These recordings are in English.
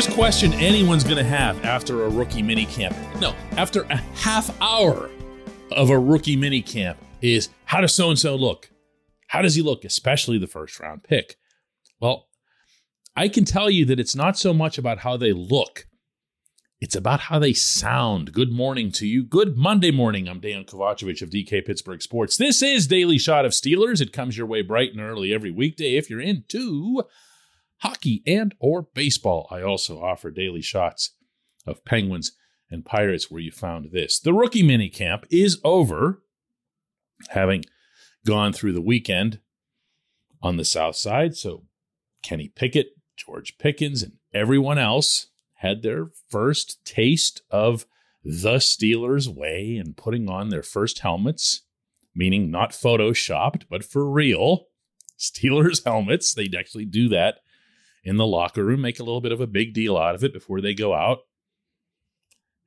First question anyone's going to have after a rookie minicamp, no, after a half hour of a rookie minicamp is how does so and so look? How does he look, especially the first round pick? Well, I can tell you that it's not so much about how they look, it's about how they sound. Good morning to you. Good Monday morning. I'm Dan Kovacevic of DK Pittsburgh Sports. This is Daily Shot of Steelers. It comes your way bright and early every weekday if you're into hockey and or baseball. I also offer daily shots of Penguins and Pirates where you found this. The rookie mini camp is over, having gone through the weekend on the south side. So Kenny Pickett, George Pickens, and everyone else had their first taste of the Steelers way and putting on their first helmets, meaning not photoshopped, but for real Steelers helmets. They'd actually do that in the locker room, make a little bit of a big deal out of it before they go out.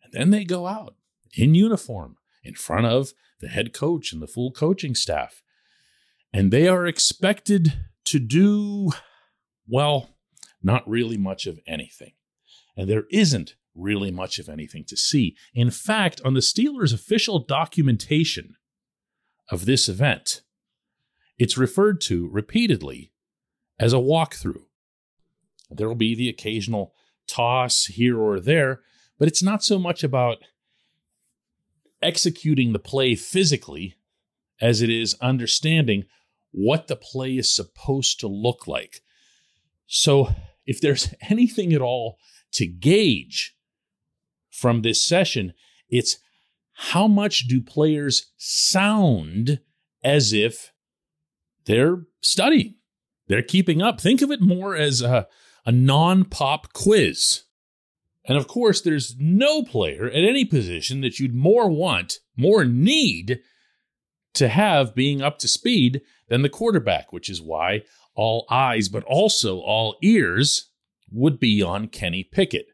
And then they go out in uniform in front of the head coach and the full coaching staff. And they are expected to do, well, not really much of anything. And there isn't really much of anything to see. In fact, on the Steelers' official documentation of this event, it's referred to repeatedly as a walkthrough. There will be the occasional toss here or there, but it's not so much about executing the play physically as it is understanding what the play is supposed to look like. So, if there's anything at all to gauge from this session, it's how much do players sound as if they're studying, they're keeping up. Think of it more as a, a non pop quiz. And of course, there's no player at any position that you'd more want, more need to have being up to speed than the quarterback, which is why all eyes, but also all ears would be on Kenny Pickett.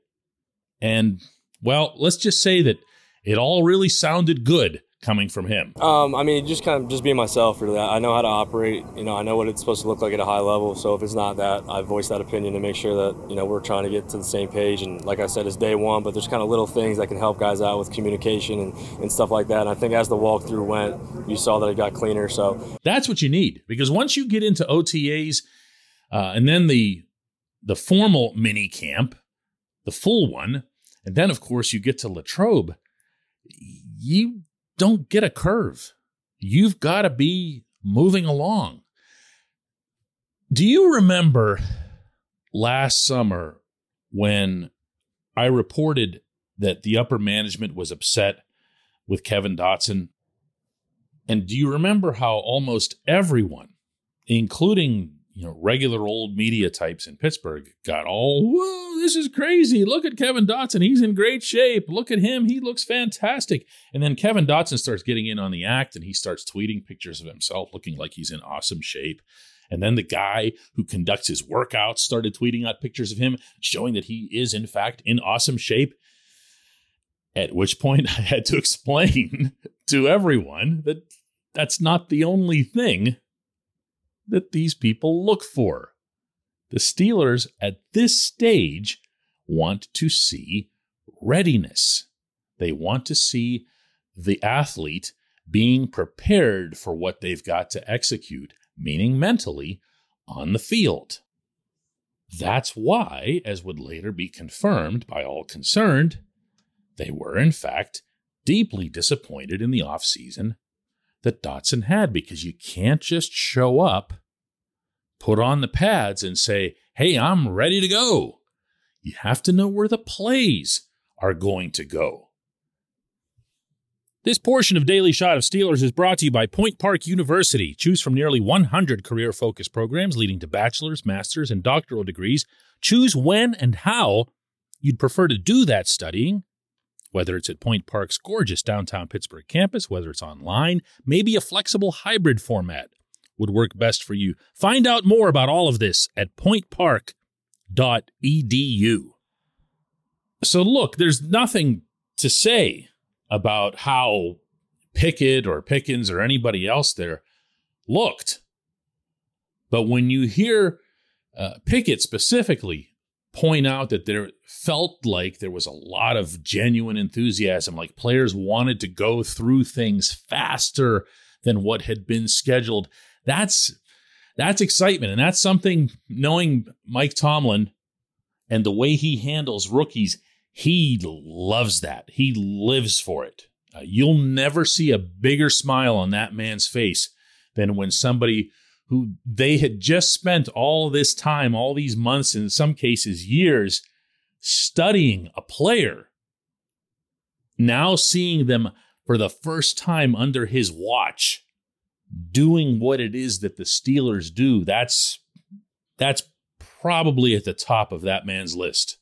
And, well, let's just say that it all really sounded good coming from him. Um, I mean, just kind of just being myself. Really, I know how to operate. You know, I know what it's supposed to look like at a high level. So if it's not that, I voice that opinion to make sure that you know we're trying to get to the same page. And like I said, it's day one, but there's kind of little things that can help guys out with communication and, and stuff like that. And I think as the walkthrough went, you saw that it got cleaner. So that's what you need because once you get into OTAs uh, and then the the formal mini camp, the full one, and then of course you get to Latrobe, you don't get a curve. You've got to be moving along. Do you remember last summer when I reported that the upper management was upset with Kevin Dotson? And do you remember how almost everyone, including you know regular old media types in Pittsburgh, got all whoa, this is crazy. Look at Kevin Dotson, he's in great shape. Look at him, he looks fantastic. And then Kevin Dotson starts getting in on the act, and he starts tweeting pictures of himself looking like he's in awesome shape. And then the guy who conducts his workouts started tweeting out pictures of him, showing that he is, in fact, in awesome shape. At which point I had to explain to everyone that that's not the only thing that these people look for. The Steelers at this stage want to see readiness. They want to see the athlete being prepared for what they've got to execute meaning mentally, on the field. That's why, as would later be confirmed by all concerned, they were in fact deeply disappointed in the offseason that Dotson had because you can't just show up, put on the pads, and say, Hey, I'm ready to go. You have to know where the plays are going to go. This portion of Daily Shot of Steelers is brought to you by Point Park University. Choose from nearly 100 career focused programs leading to bachelor's, master's, and doctoral degrees. Choose when and how you'd prefer to do that studying, whether it's at Point Park's gorgeous downtown Pittsburgh campus, whether it's online, maybe a flexible hybrid format would work best for you. Find out more about all of this at pointpark.edu. So, look, there's nothing to say about how Pickett or Pickens or anybody else there looked. But when you hear uh, Pickett specifically point out that there felt like there was a lot of genuine enthusiasm, like players wanted to go through things faster than what had been scheduled, that's that's excitement. And that's something knowing Mike Tomlin and the way he handles rookies, he loves that. He lives for it. Uh, you'll never see a bigger smile on that man's face than when somebody who they had just spent all this time, all these months, in some cases years, studying a player, now seeing them for the first time under his watch, doing what it is that the Steelers do, that's that's probably at the top of that man's list.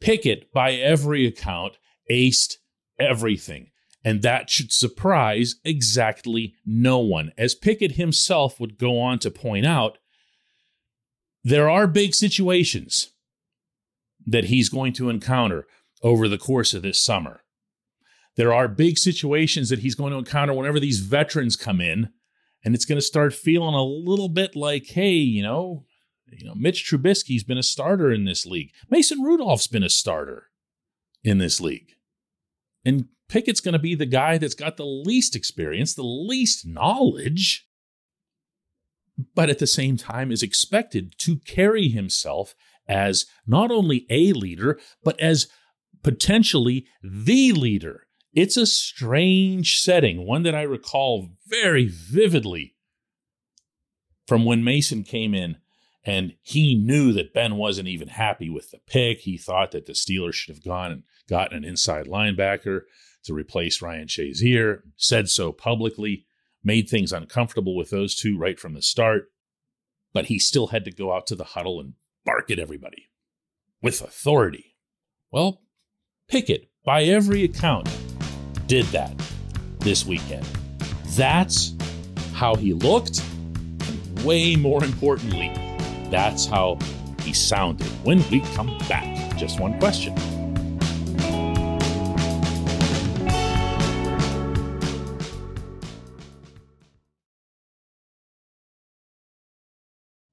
Pickett, by every account, aced everything. And that should surprise exactly no one. As Pickett himself would go on to point out, there are big situations that he's going to encounter over the course of this summer. There are big situations that he's going to encounter whenever these veterans come in, and it's going to start feeling a little bit like, hey, you know, you know, Mitch Trubisky's been a starter in this league. Mason Rudolph's been a starter in this league. And Pickett's going to be the guy that's got the least experience, the least knowledge, but at the same time is expected to carry himself as not only a leader, but as potentially the leader. It's a strange setting, one that I recall very vividly from when Mason came in and he knew that Ben wasn't even happy with the pick. He thought that the Steelers should have gone and gotten an inside linebacker to replace Ryan Shazier, said so publicly, made things uncomfortable with those two right from the start. But he still had to go out to the huddle and bark at everybody with authority. Well, Pickett, by every account, did that this weekend. That's how he looked. And way more importantly, that's how he sounded. When we come back, just one question.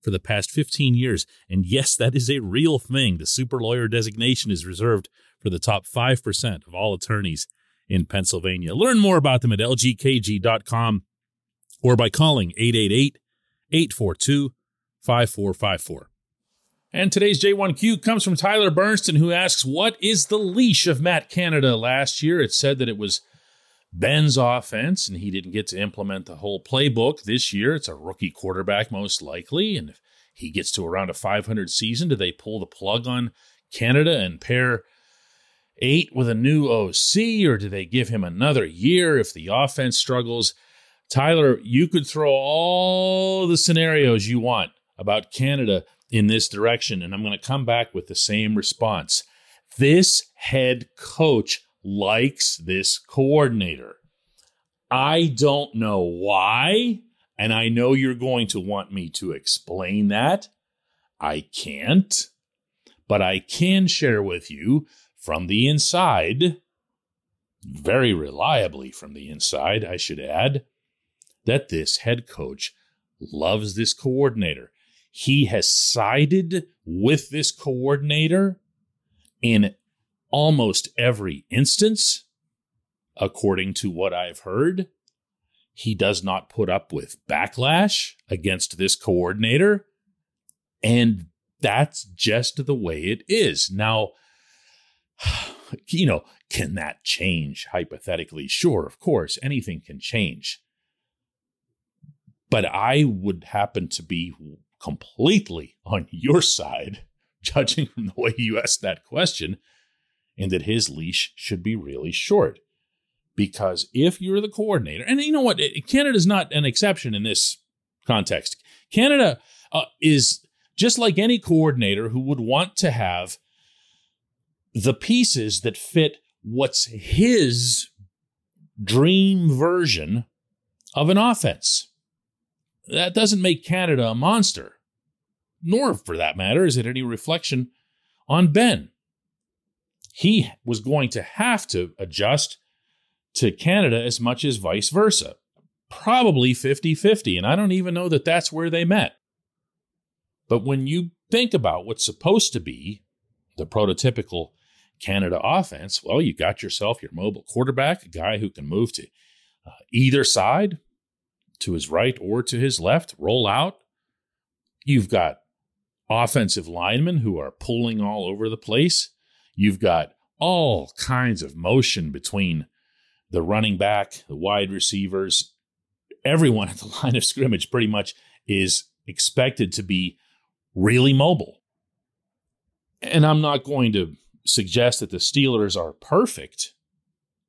for the past 15 years. And yes, that is a real thing. The super lawyer designation is reserved for the top 5% of all attorneys in Pennsylvania. Learn more about them at lgkg.com or by calling 888 842 5454. And today's J1Q comes from Tyler Bernston, who asks, What is the leash of Matt Canada last year? It said that it was Ben's offense, and he didn't get to implement the whole playbook this year. It's a rookie quarterback, most likely. And if he gets to around a 500 season, do they pull the plug on Canada and pair eight with a new OC, or do they give him another year if the offense struggles? Tyler, you could throw all the scenarios you want about Canada in this direction, and I'm going to come back with the same response. This head coach likes this coordinator. I don't know why. And I know you're going to want me to explain that. I can't, but I can share with you from the inside, very reliably from the inside, I should add, that this head coach loves this coordinator. He has sided with this coordinator in almost every instance, according to what I've heard. He does not put up with backlash against this coordinator. And that's just the way it is. Now, you know, can that change hypothetically? Sure, of course, anything can change. But I would happen to be completely on your side, judging from the way you asked that question, and that his leash should be really short. Because if you're the coordinator, and you know what, Canada's not an exception in this context. Canada uh, is just like any coordinator who would want to have the pieces that fit what's his dream version of an offense. That doesn't make Canada a monster, nor, for that matter, is it any reflection on Ben. He was going to have to adjust to Canada as much as vice versa, probably 50 50. And I don't even know that that's where they met. But when you think about what's supposed to be the prototypical Canada offense, well, you got yourself your mobile quarterback, a guy who can move to uh, either side, to his right or to his left, roll out. You've got offensive linemen who are pulling all over the place. You've got all kinds of motion between the running back, the wide receivers. Everyone at the line of scrimmage pretty much is expected to be really mobile. And I'm not going to suggest that the Steelers are perfect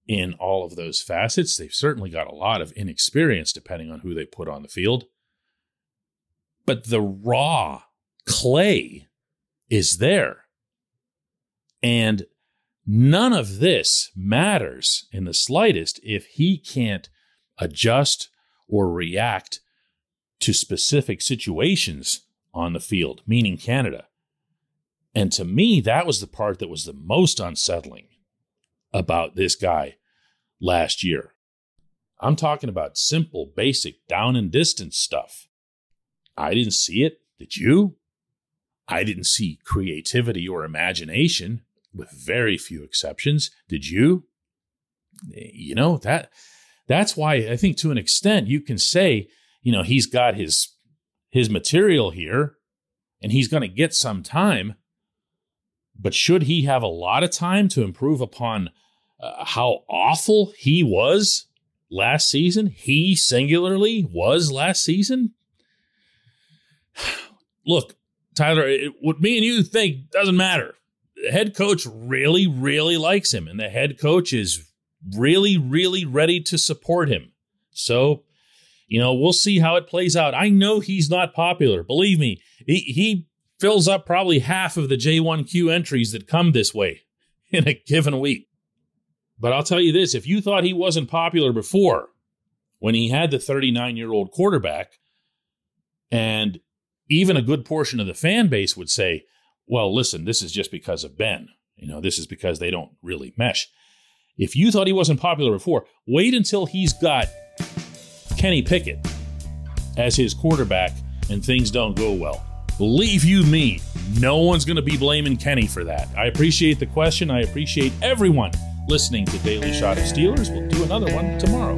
in all of those facets. They've certainly got a lot of inexperience depending on who they put on the field. But the raw clay is there. And none of this matters in the slightest if he can't adjust or react to specific situations on the field, meaning Canada. And to me, that was the part that was the most unsettling about this guy last year. I'm talking about simple, basic down and distance stuff. I didn't see it. Did you? I didn't see creativity or imagination, with very few exceptions. Did you? You know, that that's why I think to an extent you can say, you know, he's got his his material here and he's going to get some time. But should he have a lot of time to improve upon uh, how awful he was last season? He singularly was last season? Look, Tyler, it, what me and you think doesn't matter. The head coach really, really likes him, and the head coach is really, really ready to support him. So you know, we'll see how it plays out. I know he's not popular. Believe me, he, he fills up probably half of the J1Q entries that come this way in a given week. But I'll tell you this if you thought he wasn't popular before, when he had the 39 year old quarterback, and even a good portion of the fan base would say, well, listen, this is just because of Ben. You know, this is because they don't really mesh. If you thought he wasn't popular before, wait until he's got Kenny Pickett as his quarterback and things don't go well. Believe you me, no one's going to be blaming Kenny for that. I appreciate the question. I appreciate everyone listening to Daily Shot of Steelers. We'll do another one tomorrow.